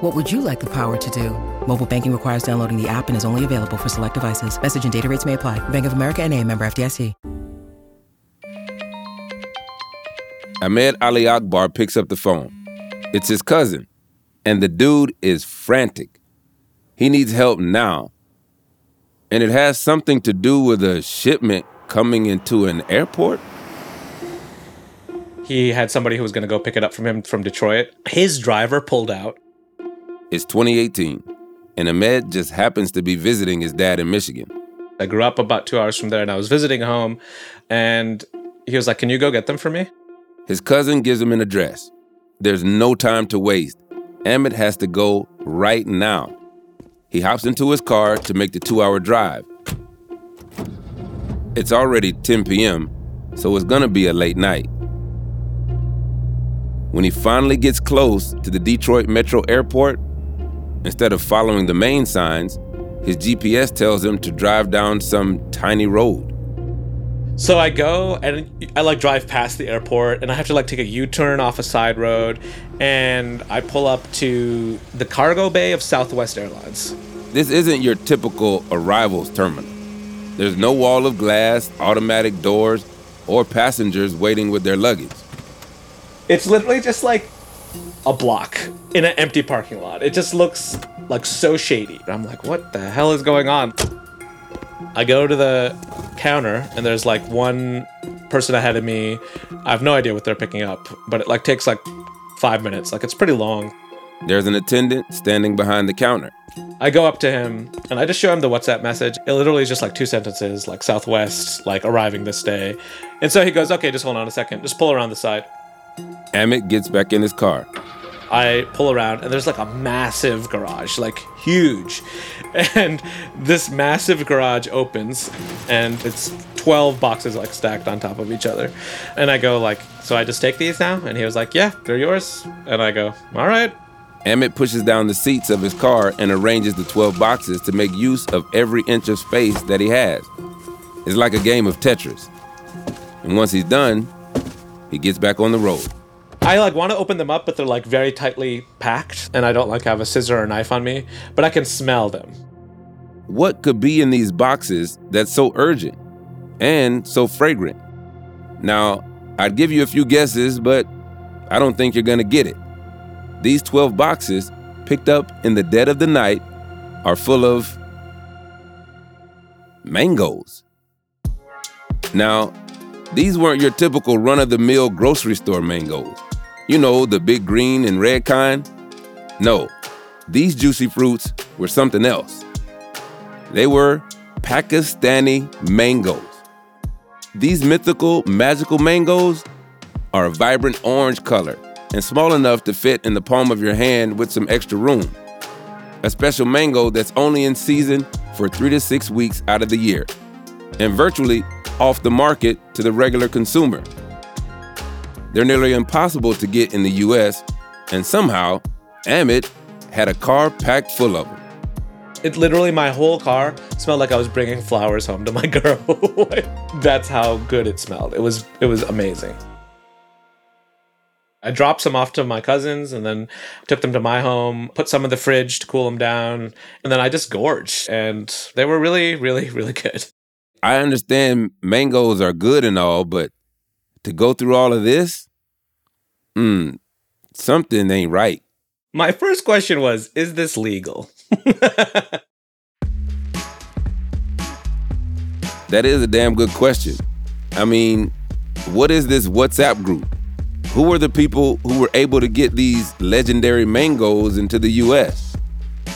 What would you like the power to do? Mobile banking requires downloading the app and is only available for select devices. Message and data rates may apply. Bank of America and a member FDIC. Ahmed Ali Akbar picks up the phone. It's his cousin, and the dude is frantic. He needs help now. And it has something to do with a shipment coming into an airport? He had somebody who was going to go pick it up from him from Detroit. His driver pulled out. It's 2018, and Ahmed just happens to be visiting his dad in Michigan. I grew up about two hours from there and I was visiting home. And he was like, Can you go get them for me? His cousin gives him an address. There's no time to waste. Ahmed has to go right now. He hops into his car to make the two hour drive. It's already 10 p.m., so it's gonna be a late night. When he finally gets close to the Detroit Metro Airport, instead of following the main signs, his GPS tells him to drive down some tiny road. So I go and I like drive past the airport and I have to like take a U-turn off a side road and I pull up to the cargo bay of Southwest Airlines. This isn't your typical arrivals terminal. There's no wall of glass, automatic doors, or passengers waiting with their luggage. It's literally just like a block in an empty parking lot. It just looks like so shady. I'm like, what the hell is going on? I go to the counter and there's like one person ahead of me. I have no idea what they're picking up, but it like takes like five minutes. Like it's pretty long. There's an attendant standing behind the counter. I go up to him and I just show him the WhatsApp message. It literally is just like two sentences, like Southwest, like arriving this day. And so he goes, okay, just hold on a second. Just pull around the side. Ahmed gets back in his car. I pull around and there's like a massive garage, like huge. And this massive garage opens and it's 12 boxes like stacked on top of each other. And I go like, "So I just take these now?" And he was like, "Yeah, they're yours." And I go, "All right." Ahmed pushes down the seats of his car and arranges the 12 boxes to make use of every inch of space that he has. It's like a game of Tetris. And once he's done, he gets back on the road. I like want to open them up, but they're like very tightly packed, and I don't like have a scissor or knife on me, but I can smell them. What could be in these boxes that's so urgent and so fragrant? Now, I'd give you a few guesses, but I don't think you're gonna get it. These 12 boxes, picked up in the dead of the night, are full of mangoes. Now, these weren't your typical run of the mill grocery store mangoes. You know, the big green and red kind? No, these juicy fruits were something else. They were Pakistani mangoes. These mythical, magical mangoes are a vibrant orange color and small enough to fit in the palm of your hand with some extra room. A special mango that's only in season for three to six weeks out of the year, and virtually off the market to the regular consumer. They're nearly impossible to get in the US, and somehow, Ahmed had a car packed full of them. It literally, my whole car smelled like I was bringing flowers home to my girl. That's how good it smelled. It was, it was amazing. I dropped some off to my cousins and then took them to my home, put some in the fridge to cool them down, and then I just gorged. And they were really, really, really good. I understand mangoes are good and all, but to go through all of this, hmm, something ain't right. My first question was Is this legal? that is a damn good question. I mean, what is this WhatsApp group? Who are the people who were able to get these legendary mangoes into the US?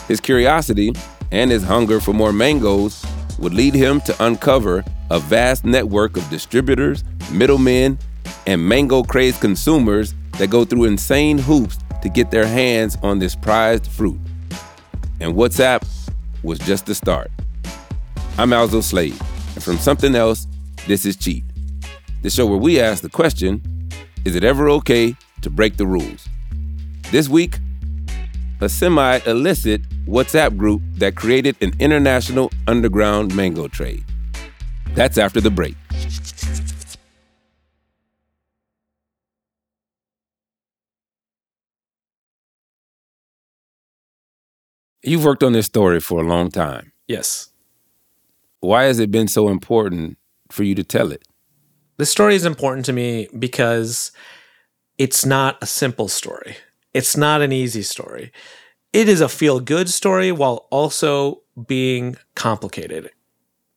His curiosity and his hunger for more mangoes would lead him to uncover a vast network of distributors, middlemen, and mango crazed consumers that go through insane hoops to get their hands on this prized fruit. And WhatsApp was just the start. I'm Alzo Slade, and from Something Else, This is Cheat, the show where we ask the question Is it ever okay to break the rules? This week, a semi illicit WhatsApp group that created an international underground mango trade. That's after the break. You've worked on this story for a long time. Yes. Why has it been so important for you to tell it? This story is important to me because it's not a simple story. It's not an easy story. It is a feel good story while also being complicated.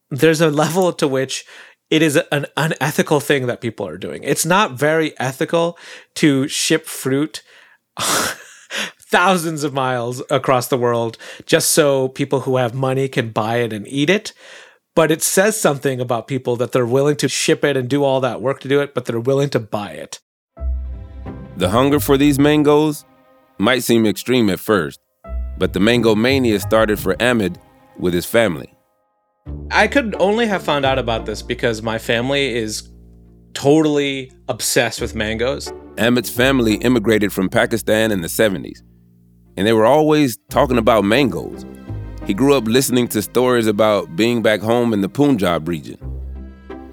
There's a level to which it is an unethical thing that people are doing. It's not very ethical to ship fruit thousands of miles across the world just so people who have money can buy it and eat it. But it says something about people that they're willing to ship it and do all that work to do it, but they're willing to buy it. The hunger for these mangoes might seem extreme at first, but the mango mania started for Ahmed with his family. I could only have found out about this because my family is totally obsessed with mangoes. Ahmed's family immigrated from Pakistan in the 70s, and they were always talking about mangoes. He grew up listening to stories about being back home in the Punjab region,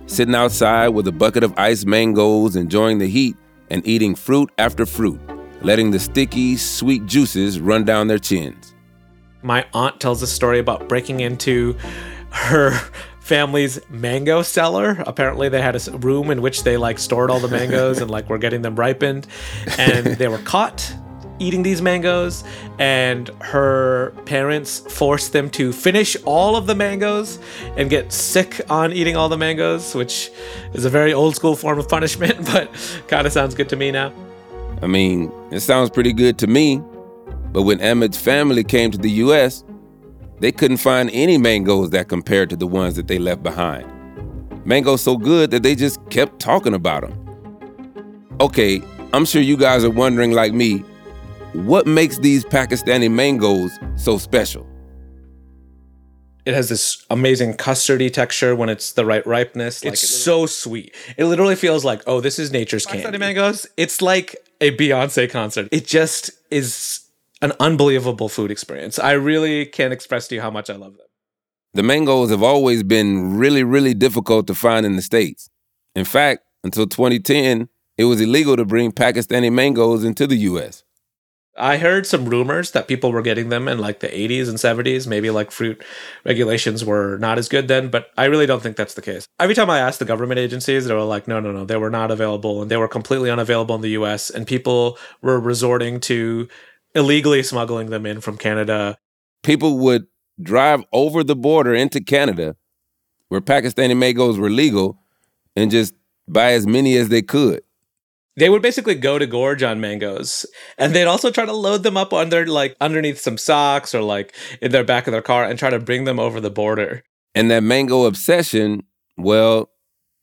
sitting outside with a bucket of iced mangoes, enjoying the heat and eating fruit after fruit, letting the sticky, sweet juices run down their chins. My aunt tells a story about breaking into her family's mango cellar. Apparently, they had a room in which they like stored all the mangoes and like were getting them ripened, and they were caught eating these mangoes and her parents forced them to finish all of the mangoes and get sick on eating all the mangoes which is a very old school form of punishment but kind of sounds good to me now. I mean it sounds pretty good to me but when ahmed's family came to the us they couldn't find any mangoes that compared to the ones that they left behind. Mangoes so good that they just kept talking about them okay i'm sure you guys are wondering like me what makes these Pakistani mangoes so special? It has this amazing custardy texture when it's the right ripeness. Like it's so sweet. It literally feels like, oh, this is nature's Pakistani candy. mangoes. It's like a Beyonce concert. It just is an unbelievable food experience. I really can't express to you how much I love them. The mangoes have always been really, really difficult to find in the States. In fact, until 2010, it was illegal to bring Pakistani mangoes into the US. I heard some rumors that people were getting them in like the 80s and 70s. Maybe like fruit regulations were not as good then, but I really don't think that's the case. Every time I asked the government agencies, they were like, no, no, no, they were not available and they were completely unavailable in the US. And people were resorting to illegally smuggling them in from Canada. People would drive over the border into Canada where Pakistani mangoes were legal and just buy as many as they could they would basically go to gorge on mangoes and they'd also try to load them up under like underneath some socks or like in their back of their car and try to bring them over the border. And that mango obsession well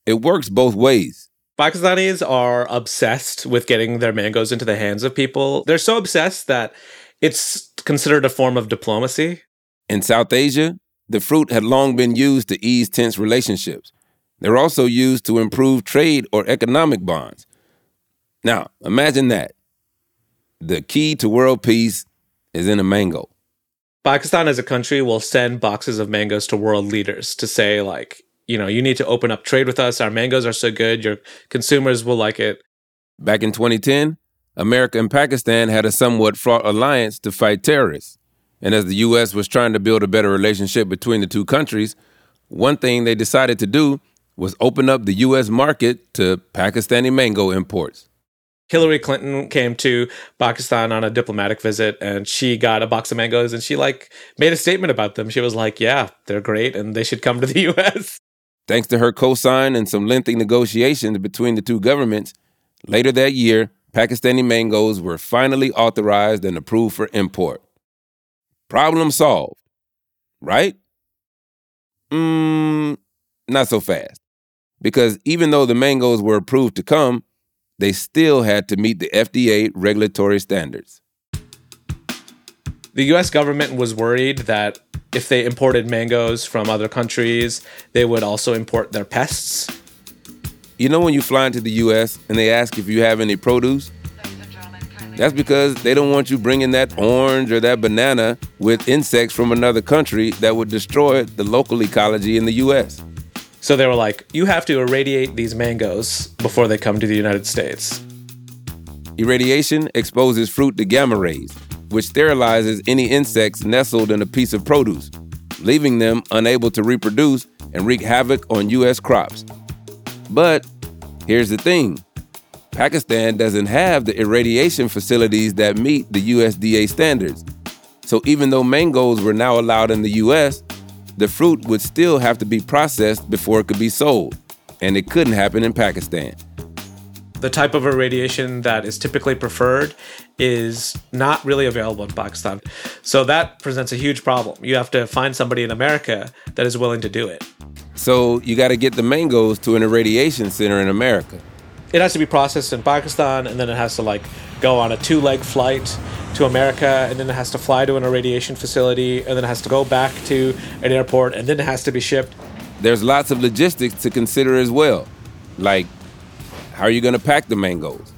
it works both ways. Pakistanis are obsessed with getting their mangoes into the hands of people. They're so obsessed that it's considered a form of diplomacy. In south asia the fruit had long been used to ease tense relationships. They're also used to improve trade or economic bonds now, imagine that. The key to world peace is in a mango. Pakistan as a country will send boxes of mangoes to world leaders to say, like, you know, you need to open up trade with us. Our mangoes are so good. Your consumers will like it. Back in 2010, America and Pakistan had a somewhat fraught alliance to fight terrorists. And as the U.S. was trying to build a better relationship between the two countries, one thing they decided to do was open up the U.S. market to Pakistani mango imports. Hillary Clinton came to Pakistan on a diplomatic visit and she got a box of mangoes and she like made a statement about them. She was like, "Yeah, they're great and they should come to the US." Thanks to her cosign and some lengthy negotiations between the two governments, later that year, Pakistani mangoes were finally authorized and approved for import. Problem solved. Right? Mmm, not so fast. Because even though the mangoes were approved to come, they still had to meet the FDA regulatory standards. The US government was worried that if they imported mangoes from other countries, they would also import their pests. You know when you fly into the US and they ask if you have any produce? That's because they don't want you bringing that orange or that banana with insects from another country that would destroy the local ecology in the US. So they were like, you have to irradiate these mangoes before they come to the United States. Irradiation exposes fruit to gamma rays, which sterilizes any insects nestled in a piece of produce, leaving them unable to reproduce and wreak havoc on U.S. crops. But here's the thing Pakistan doesn't have the irradiation facilities that meet the USDA standards. So even though mangoes were now allowed in the US, the fruit would still have to be processed before it could be sold. And it couldn't happen in Pakistan. The type of irradiation that is typically preferred is not really available in Pakistan. So that presents a huge problem. You have to find somebody in America that is willing to do it. So you got to get the mangoes to an irradiation center in America it has to be processed in Pakistan, and then it has to like go on a two-leg flight to America, and then it has to fly to an irradiation facility, and then it has to go back to an airport, and then it has to be shipped. There's lots of logistics to consider as well, like how are you going to pack the mangoes?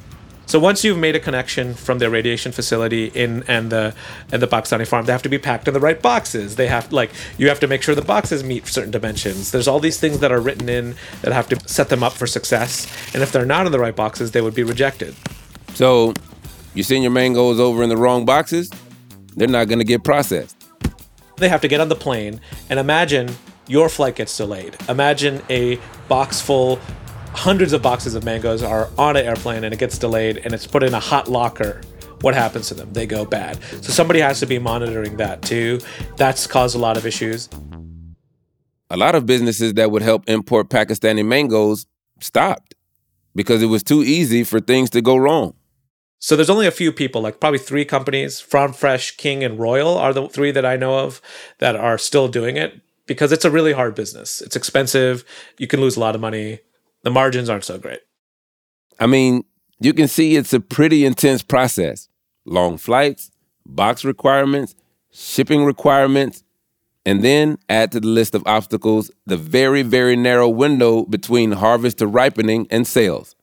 So once you've made a connection from the radiation facility in and the and the Pakistani farm, they have to be packed in the right boxes. They have like you have to make sure the boxes meet certain dimensions. There's all these things that are written in that have to set them up for success. And if they're not in the right boxes, they would be rejected. So you send your mangoes over in the wrong boxes, they're not going to get processed. They have to get on the plane and imagine your flight gets delayed. Imagine a box full hundreds of boxes of mangoes are on an airplane and it gets delayed and it's put in a hot locker. What happens to them? They go bad. So somebody has to be monitoring that too. That's caused a lot of issues. A lot of businesses that would help import pakistani mangoes stopped because it was too easy for things to go wrong. So there's only a few people like probably three companies farm fresh king and royal are the three that i know of that are still doing it because it's a really hard business. It's expensive. You can lose a lot of money the margins aren't so great. I mean, you can see it's a pretty intense process. Long flights, box requirements, shipping requirements, and then add to the list of obstacles the very, very narrow window between harvest to ripening and sales.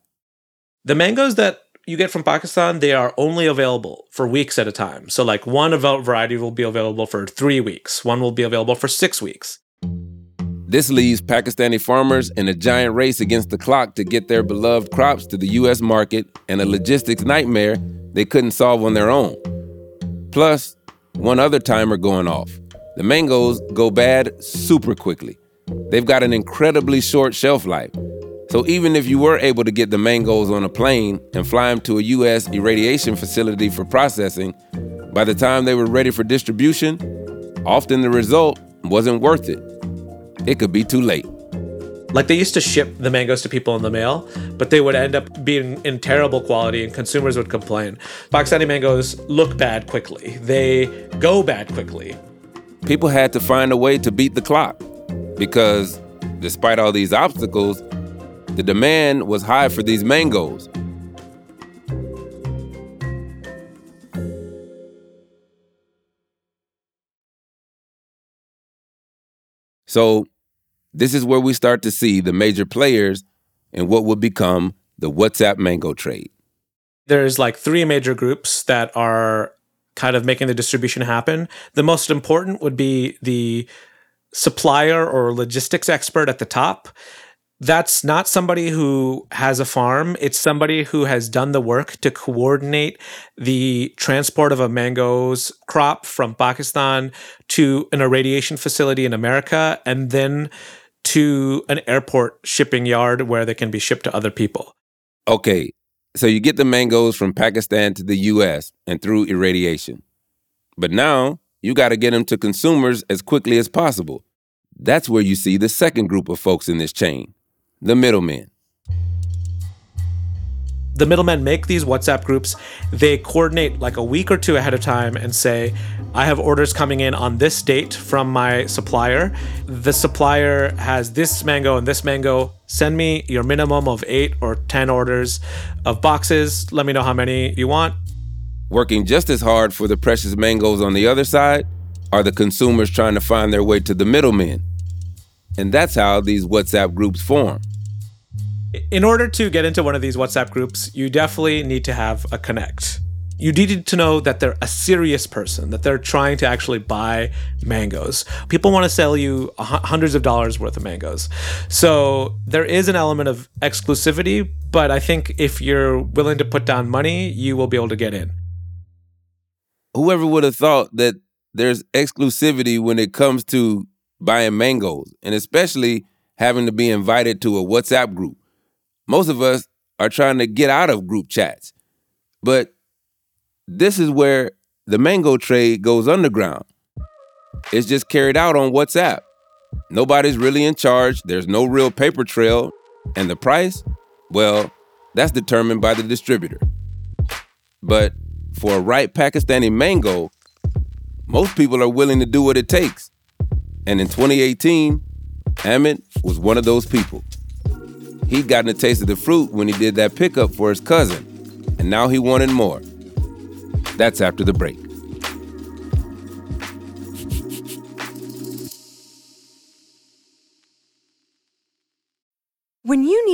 The mangoes that you get from Pakistan, they are only available for weeks at a time. So, like one variety will be available for three weeks, one will be available for six weeks. This leaves Pakistani farmers in a giant race against the clock to get their beloved crops to the US market and a logistics nightmare they couldn't solve on their own. Plus, one other timer going off. The mangoes go bad super quickly. They've got an incredibly short shelf life. So even if you were able to get the mangoes on a plane and fly them to a US irradiation facility for processing, by the time they were ready for distribution, often the result wasn't worth it it could be too late. Like they used to ship the mangoes to people in the mail, but they would end up being in terrible quality and consumers would complain. Pakistani mangoes look bad quickly, they go bad quickly. People had to find a way to beat the clock because, despite all these obstacles, the demand was high for these mangoes. So this is where we start to see the major players in what would become the WhatsApp Mango trade. There's like three major groups that are kind of making the distribution happen. The most important would be the supplier or logistics expert at the top that's not somebody who has a farm. It's somebody who has done the work to coordinate the transport of a mangoes crop from Pakistan to an irradiation facility in America and then to an airport shipping yard where they can be shipped to other people. Okay, so you get the mangoes from Pakistan to the US and through irradiation. But now you got to get them to consumers as quickly as possible. That's where you see the second group of folks in this chain the middlemen. The middlemen make these WhatsApp groups. They coordinate like a week or two ahead of time and say, I have orders coming in on this date from my supplier. The supplier has this mango and this mango. Send me your minimum of eight or 10 orders of boxes. Let me know how many you want. Working just as hard for the precious mangoes on the other side are the consumers trying to find their way to the middlemen. And that's how these WhatsApp groups form. In order to get into one of these WhatsApp groups, you definitely need to have a connect. You need to know that they're a serious person, that they're trying to actually buy mangoes. People want to sell you hundreds of dollars worth of mangoes. So there is an element of exclusivity, but I think if you're willing to put down money, you will be able to get in. Whoever would have thought that there's exclusivity when it comes to buying mangoes, and especially having to be invited to a WhatsApp group. Most of us are trying to get out of group chats. But this is where the mango trade goes underground. It's just carried out on WhatsApp. Nobody's really in charge, there's no real paper trail, and the price, well, that's determined by the distributor. But for a ripe Pakistani mango, most people are willing to do what it takes. And in 2018, Ahmed was one of those people. He'd gotten a taste of the fruit when he did that pickup for his cousin, and now he wanted more. That's after the break.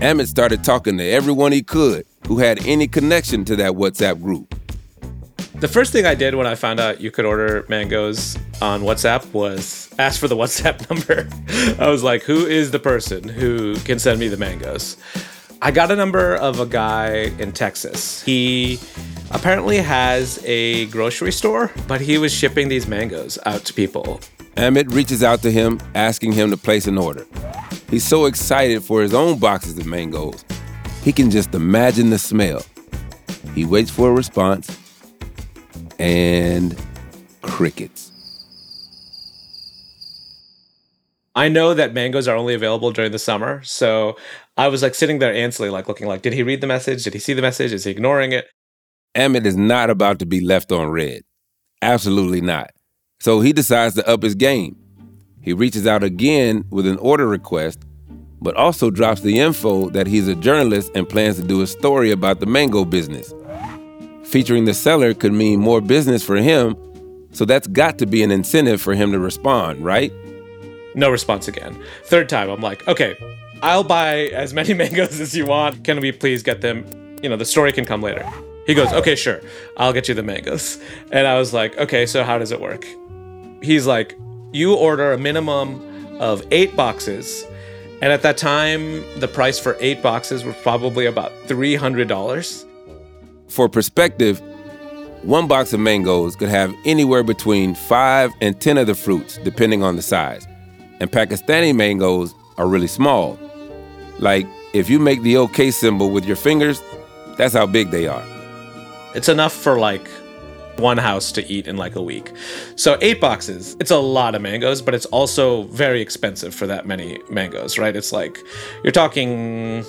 Ahmed started talking to everyone he could who had any connection to that WhatsApp group. The first thing I did when I found out you could order mangoes on WhatsApp was ask for the WhatsApp number. I was like, who is the person who can send me the mangoes? I got a number of a guy in Texas. He apparently has a grocery store, but he was shipping these mangoes out to people. Ahmed reaches out to him, asking him to place an order. He's so excited for his own boxes of mangoes. He can just imagine the smell. He waits for a response and crickets. I know that mangoes are only available during the summer, so I was like sitting there anxiously, like looking like, did he read the message? Did he see the message? Is he ignoring it? Ahmed is not about to be left on red. Absolutely not. So he decides to up his game. He reaches out again with an order request, but also drops the info that he's a journalist and plans to do a story about the mango business. Featuring the seller could mean more business for him, so that's got to be an incentive for him to respond, right? No response again. Third time, I'm like, okay, I'll buy as many mangoes as you want. Can we please get them? You know, the story can come later. He goes, okay, sure, I'll get you the mangoes. And I was like, okay, so how does it work? He's like, you order a minimum of eight boxes. And at that time, the price for eight boxes was probably about $300. For perspective, one box of mangoes could have anywhere between five and 10 of the fruits, depending on the size. And Pakistani mangoes are really small. Like, if you make the OK symbol with your fingers, that's how big they are. It's enough for like one house to eat in like a week. So eight boxes, it's a lot of mangoes, but it's also very expensive for that many mangoes, right? It's like you're talking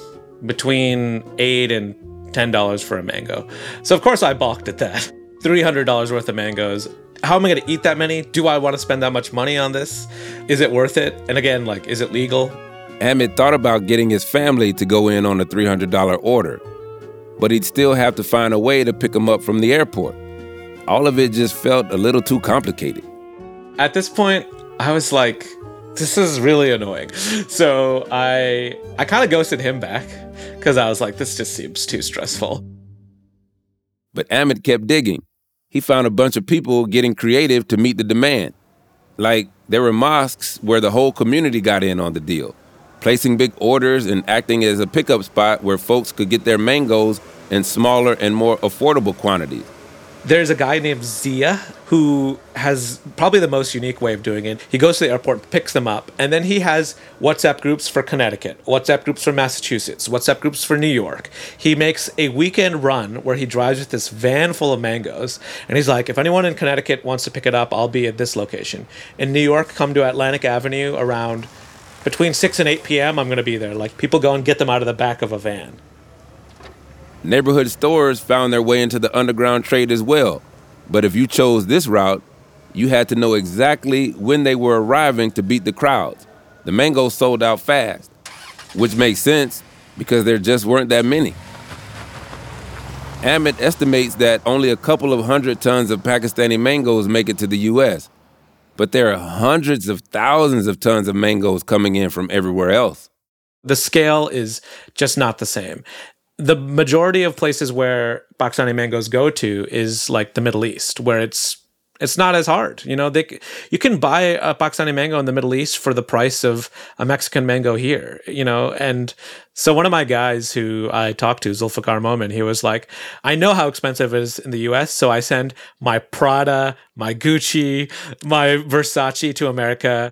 between eight and ten dollars for a mango. So of course I balked at that. Three hundred dollars worth of mangoes. How am I going to eat that many? Do I want to spend that much money on this? Is it worth it? And again, like, is it legal? Ahmed thought about getting his family to go in on a $300 order, but he'd still have to find a way to pick them up from the airport all of it just felt a little too complicated. At this point, I was like, this is really annoying. So I I kind of ghosted him back because I was like, this just seems too stressful. But Ahmed kept digging. He found a bunch of people getting creative to meet the demand. Like, there were mosques where the whole community got in on the deal, placing big orders and acting as a pickup spot where folks could get their mangoes in smaller and more affordable quantities. There's a guy named Zia who has probably the most unique way of doing it. He goes to the airport, picks them up, and then he has WhatsApp groups for Connecticut, WhatsApp groups for Massachusetts, WhatsApp groups for New York. He makes a weekend run where he drives with this van full of mangoes, and he's like, if anyone in Connecticut wants to pick it up, I'll be at this location. In New York, come to Atlantic Avenue around between 6 and 8 p.m. I'm going to be there. Like, people go and get them out of the back of a van. Neighborhood stores found their way into the underground trade as well. But if you chose this route, you had to know exactly when they were arriving to beat the crowds. The mangoes sold out fast, which makes sense because there just weren't that many. Ahmed estimates that only a couple of hundred tons of Pakistani mangoes make it to the US, but there are hundreds of thousands of tons of mangoes coming in from everywhere else. The scale is just not the same the majority of places where Pakistani mangoes go to is like the Middle East, where it's it's not as hard. You know, they you can buy a Pakistani mango in the Middle East for the price of a Mexican mango here. You know, and so one of my guys who I talked to, Zulfikar Momin, he was like, I know how expensive it is in the U.S., so I send my Prada, my Gucci, my Versace to America.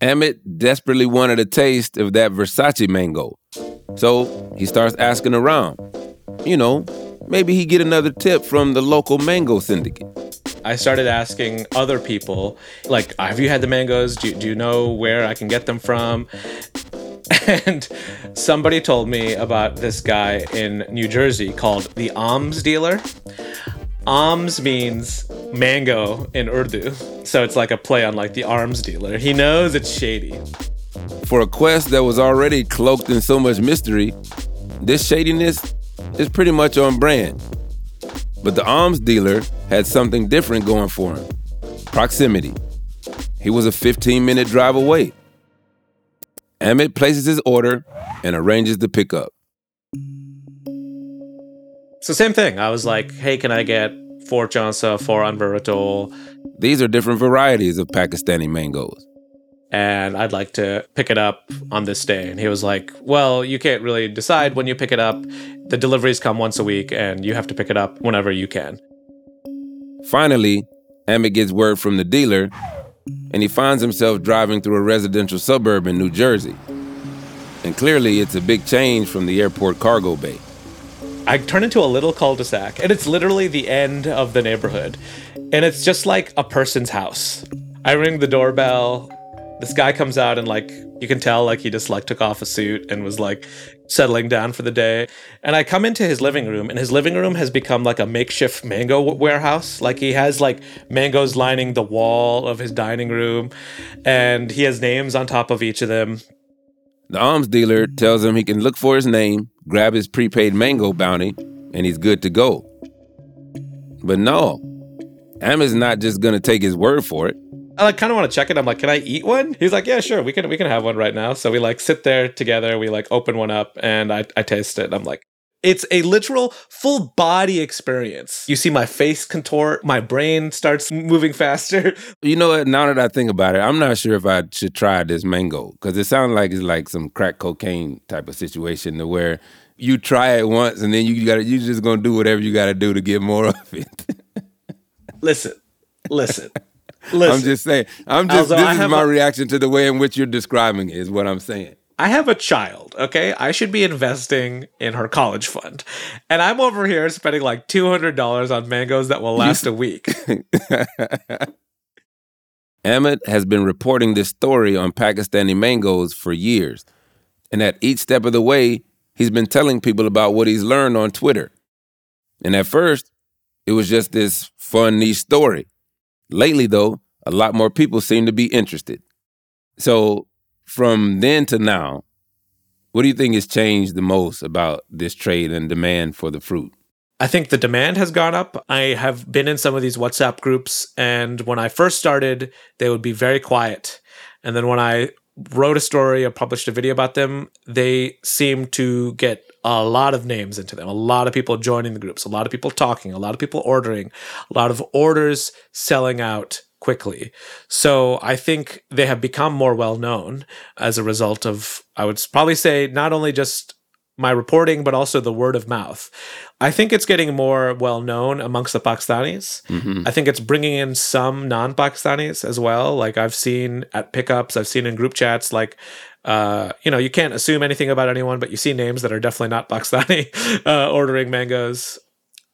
Ahmed desperately wanted a taste of that Versace mango. So he starts asking around. You know, maybe he get another tip from the local mango syndicate. I started asking other people, like, have you had the mangoes? Do, do you know where I can get them from? And somebody told me about this guy in New Jersey called the Aams Dealer. Aam means mango in Urdu. So it's like a play on like the arms dealer. He knows it's shady. For a quest that was already cloaked in so much mystery, this shadiness is pretty much on brand. But the arms dealer had something different going for him proximity. He was a 15 minute drive away. Ahmed places his order and arranges the pickup. So same thing. I was like, "Hey, can I get four chaunsa, four Anwar Ratol?" These are different varieties of Pakistani mangoes and I'd like to pick it up on this day. And he was like, Well, you can't really decide when you pick it up. The deliveries come once a week, and you have to pick it up whenever you can. Finally, Ahmed gets word from the dealer, and he finds himself driving through a residential suburb in New Jersey. And clearly, it's a big change from the airport cargo bay. I turn into a little cul de sac, and it's literally the end of the neighborhood. And it's just like a person's house. I ring the doorbell this guy comes out and like you can tell like he just like took off a suit and was like settling down for the day. And i come into his living room and his living room has become like a makeshift mango warehouse. Like he has like mangoes lining the wall of his dining room and he has names on top of each of them. The aams dealer tells him he can look for his name grab his prepaid mango bounty and he's good to go. But no Ahmed's not just gonna take his word for it I like kind of want to check it. I'm like, can I eat one? He's like, yeah, sure. We can we can have one right now. So we like sit there together. We like open one up and I I taste it. I'm like, it's a literal full body experience. You see my face contort, my brain starts moving faster. You know what? Now that I think about it, I'm not sure if I should try this mango because it sounds like it's like some crack cocaine type of situation to where you try it once and then you got you just gonna do whatever you got to do to get more of it. listen, listen. Listen, I'm just saying. I'm just. this is my a, reaction to the way in which you're describing it. Is what I'm saying. I have a child. Okay, I should be investing in her college fund, and I'm over here spending like two hundred dollars on mangoes that will last a week. Ahmed has been reporting this story on Pakistani mangoes for years, and at each step of the way, he's been telling people about what he's learned on Twitter. And at first, it was just this fun, niche story. Lately, though, a lot more people seem to be interested. So, from then to now, what do you think has changed the most about this trade and demand for the fruit? I think the demand has gone up. I have been in some of these WhatsApp groups, and when I first started, they would be very quiet. And then when I wrote a story or published a video about them, they seemed to get a lot of names into them, a lot of people joining the groups, a lot of people talking, a lot of people ordering, a lot of orders selling out quickly. So I think they have become more well known as a result of, I would probably say, not only just my reporting, but also the word of mouth. I think it's getting more well known amongst the Pakistanis. I think it's bringing in some non Pakistanis as well. Like I've seen at pickups, I've seen in group chats, like, uh, you know, you can't assume anything about anyone, but you see names that are definitely not Pakistani uh, ordering mangoes.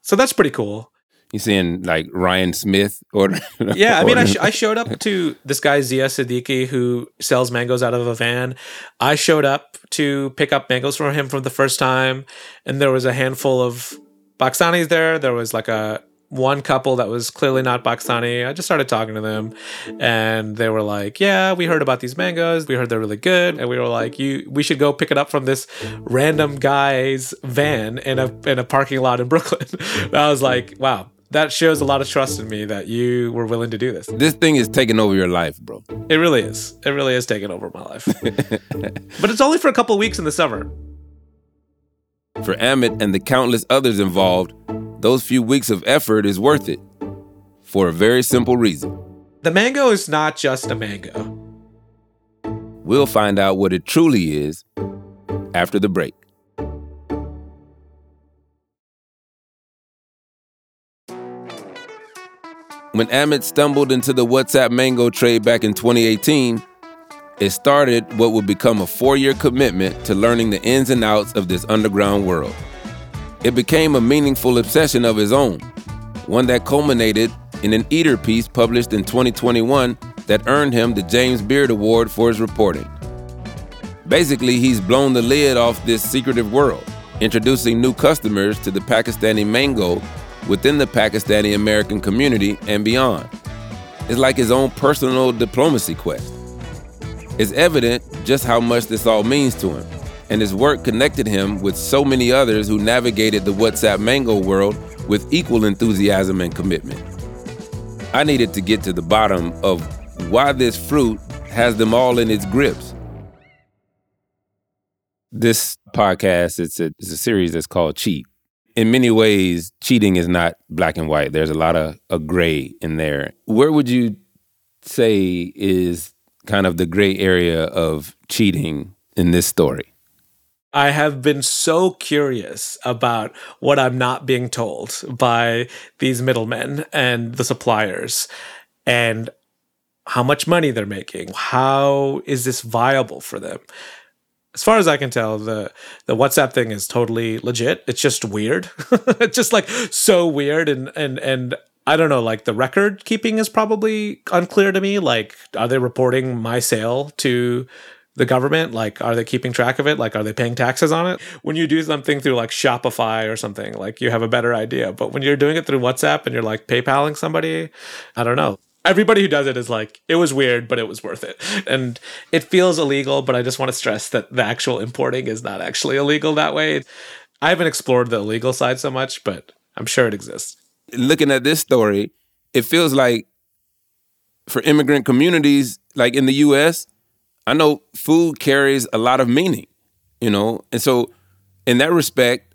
So that's pretty cool. You seeing like Ryan Smith or Yeah, I mean, I, sh- I showed up to this guy Zia Siddiqui who sells mangoes out of a van. I showed up to pick up mangoes from him for the first time, and there was a handful of Pakistanis there. There was like a one couple that was clearly not Pakistani. I just started talking to them, and they were like, "Yeah, we heard about these mangoes. We heard they're really good, and we were like, you, we should go pick it up from this random guy's van in a in a parking lot in Brooklyn." I was like, "Wow." That shows a lot of trust in me that you were willing to do this. this thing is taking over your life, bro. It really is. It really is taking over my life. but it's only for a couple weeks in the summer. For Ahmed and the countless others involved, those few weeks of effort is worth it. For a very simple reason. The mango is not just a mango. We'll find out what it truly is after the break. When Ahmed stumbled into the WhatsApp Mango trade back in 2018, it started what would become a four year commitment to learning the ins and outs of this underground world. It became a meaningful obsession of his own, one that culminated in an Eater piece published in 2021 that earned him the James Beard Award for his reporting. Basically, he's blown the lid off this secretive world, introducing new customers to the Pakistani mango within the Pakistani American community and beyond. It's like his own personal diplomacy quest. It's evident just how much this all means to him, and his work connected him with so many others who navigated the WhatsApp mango world with equal enthusiasm and commitment. I needed to get to the bottom of why this fruit has them all in its grips. This podcast, it's a, it's a series that's called Cheat. In many ways, cheating is not black and white. There's a lot of a gray in there. Where would you say is kind of the gray area of cheating in this story? I have been so curious about what I'm not being told by these middlemen and the suppliers and how much money they're making. How is this viable for them? As far as I can tell, the the WhatsApp thing is totally legit. It's just weird. it's just like so weird and and and I don't know, like the record keeping is probably unclear to me. Like, are they reporting my sale to the government? Like, are they keeping track of it? Like, are they paying taxes on it? When you do something through like Shopify or something, like you have a better idea. But when you're doing it through WhatsApp and you're like PayPaling somebody, I don't know. Everybody who does it is like, it was weird, but it was worth it. And it feels illegal, but I just want to stress that the actual importing is not actually illegal that way. I haven't explored the illegal side so much, but I'm sure it exists. looking at this story, it feels like for immigrant communities, like in the US, I know food carries a lot of meaning, you know? And so, in that respect,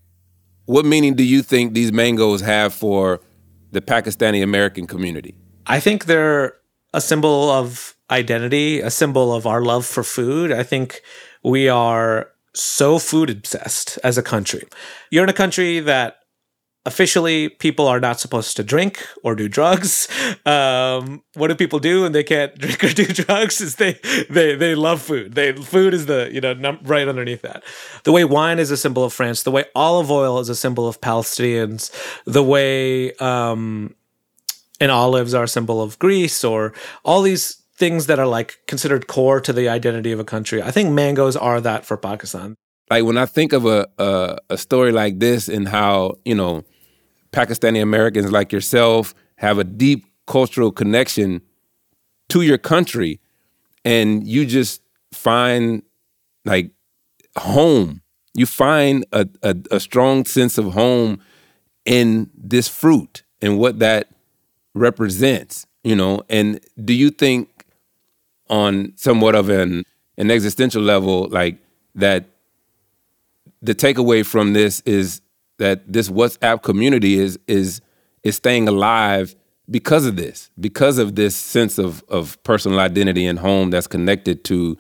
what meaning do you think these mangoes have for the Pakistani American community? I think they're a symbol of identity, a symbol of our love for food. I think we are so food obsessed as a country. You're in a country that officially people are not supposed to drink or do drugs. Um, what do people do when they can't drink or do drugs? Is they they they love food. They food is the you know num- right underneath that. The way wine is a symbol of France. The way olive oil is a symbol of Palestinians. The way um, and olives are a symbol of Greece, or all these things that are like considered core to the identity of a country. I think mangoes are that for Pakistan. Like when I think of a a, a story like this and how, you know, Pakistani Americans like yourself have a deep cultural connection to your country and you just find like home. You find a, a, a strong sense of home in this fruit and what that represents, you know. And do you think on somewhat of an an existential level, like that the takeaway from this is that this WhatsApp community is is is staying alive because of this, because of this sense of of personal identity and home that's connected to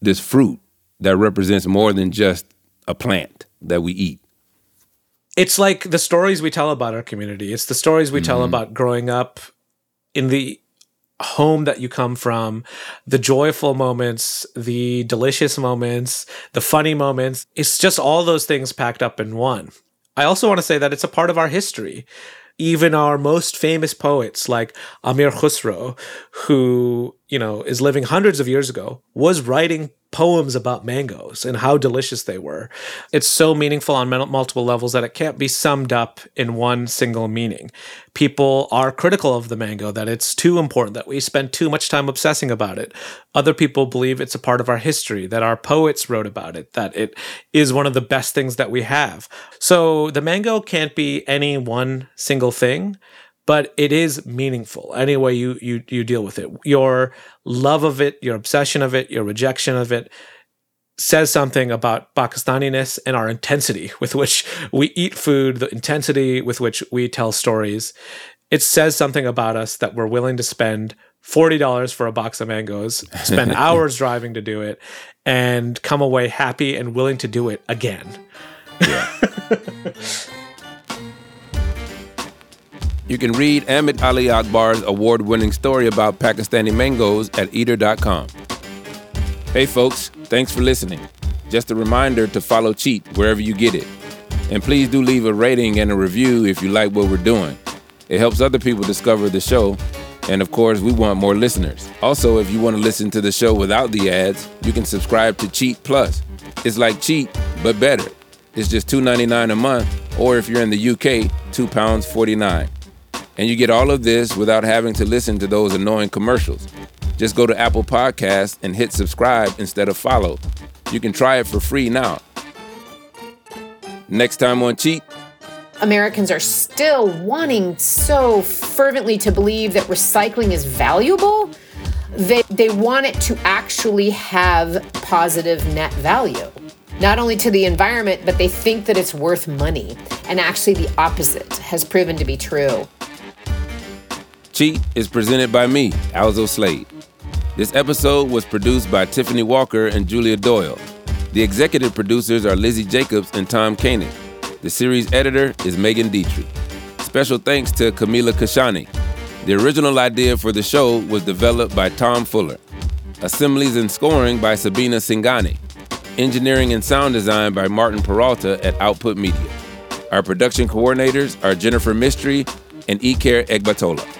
this fruit that represents more than just a plant that we eat. It's like the stories we tell about our community. It's the stories we tell mm-hmm. about growing up in the home that you come from, the joyful moments, the delicious moments, the funny moments. It's just all those things packed up in one. I also want to say that it's a part of our history. Even our most famous poets, like Amir Khusro, who, you know, is living hundreds of years ago, was writing poems about mangoes and how delicious they were. It's so meaningful on multiple levels that it can't be summed up in one single meaning. People are critical of the mango, that it's too important, that we spend too much time obsessing about it. Other people believe it's a part of our history, that our poets wrote about it, that it is one of the best things that we have. So the mango can't be any one single thing but it is meaningful. Any way you you you deal with it. Your love of it your obsession of it your rejection of it says something about pakistaniness and our intensity with which we eat food the intensity with which we tell stories. It says something about us that we're willing to spend $40 for a box of mangoes spend hours driving to do it and come away happy and willing to do it again You can read Ahmed Ali Akbar's award winning story about Pakistani mangoes at eater.com. Hey, folks, thanks for listening. Just a reminder to follow Cheat wherever you get it. And please do leave a rating and a review if you like what we're doing. It helps other people discover the show. And of course, we want more listeners. Also, if you want to listen to the show without the ads, you can subscribe to Cheat Plus. It's like Cheat, but better. It's just $2.99 a month, or if you're in the UK, £2.49. And you get all of this without having to listen to those annoying commercials. Just go to Apple Podcasts and hit subscribe instead of follow. You can try it for free now. Next time on Cheat, Americans are still wanting so fervently to believe that recycling is valuable. They, they want it to actually have positive net value, not only to the environment, but they think that it's worth money. And actually, the opposite has proven to be true. Cheat is presented by me, Alzo Slade. This episode was produced by Tiffany Walker and Julia Doyle. The executive producers are Lizzie Jacobs and Tom Koenig. The series editor is Megan Dietrich. Special thanks to Camila Kashani. The original idea for the show was developed by Tom Fuller. Assemblies and scoring by Sabina Singani. Engineering and sound design by Martin Peralta at Output Media. Our production coordinators are Jennifer Mystery and Iker Egbatola.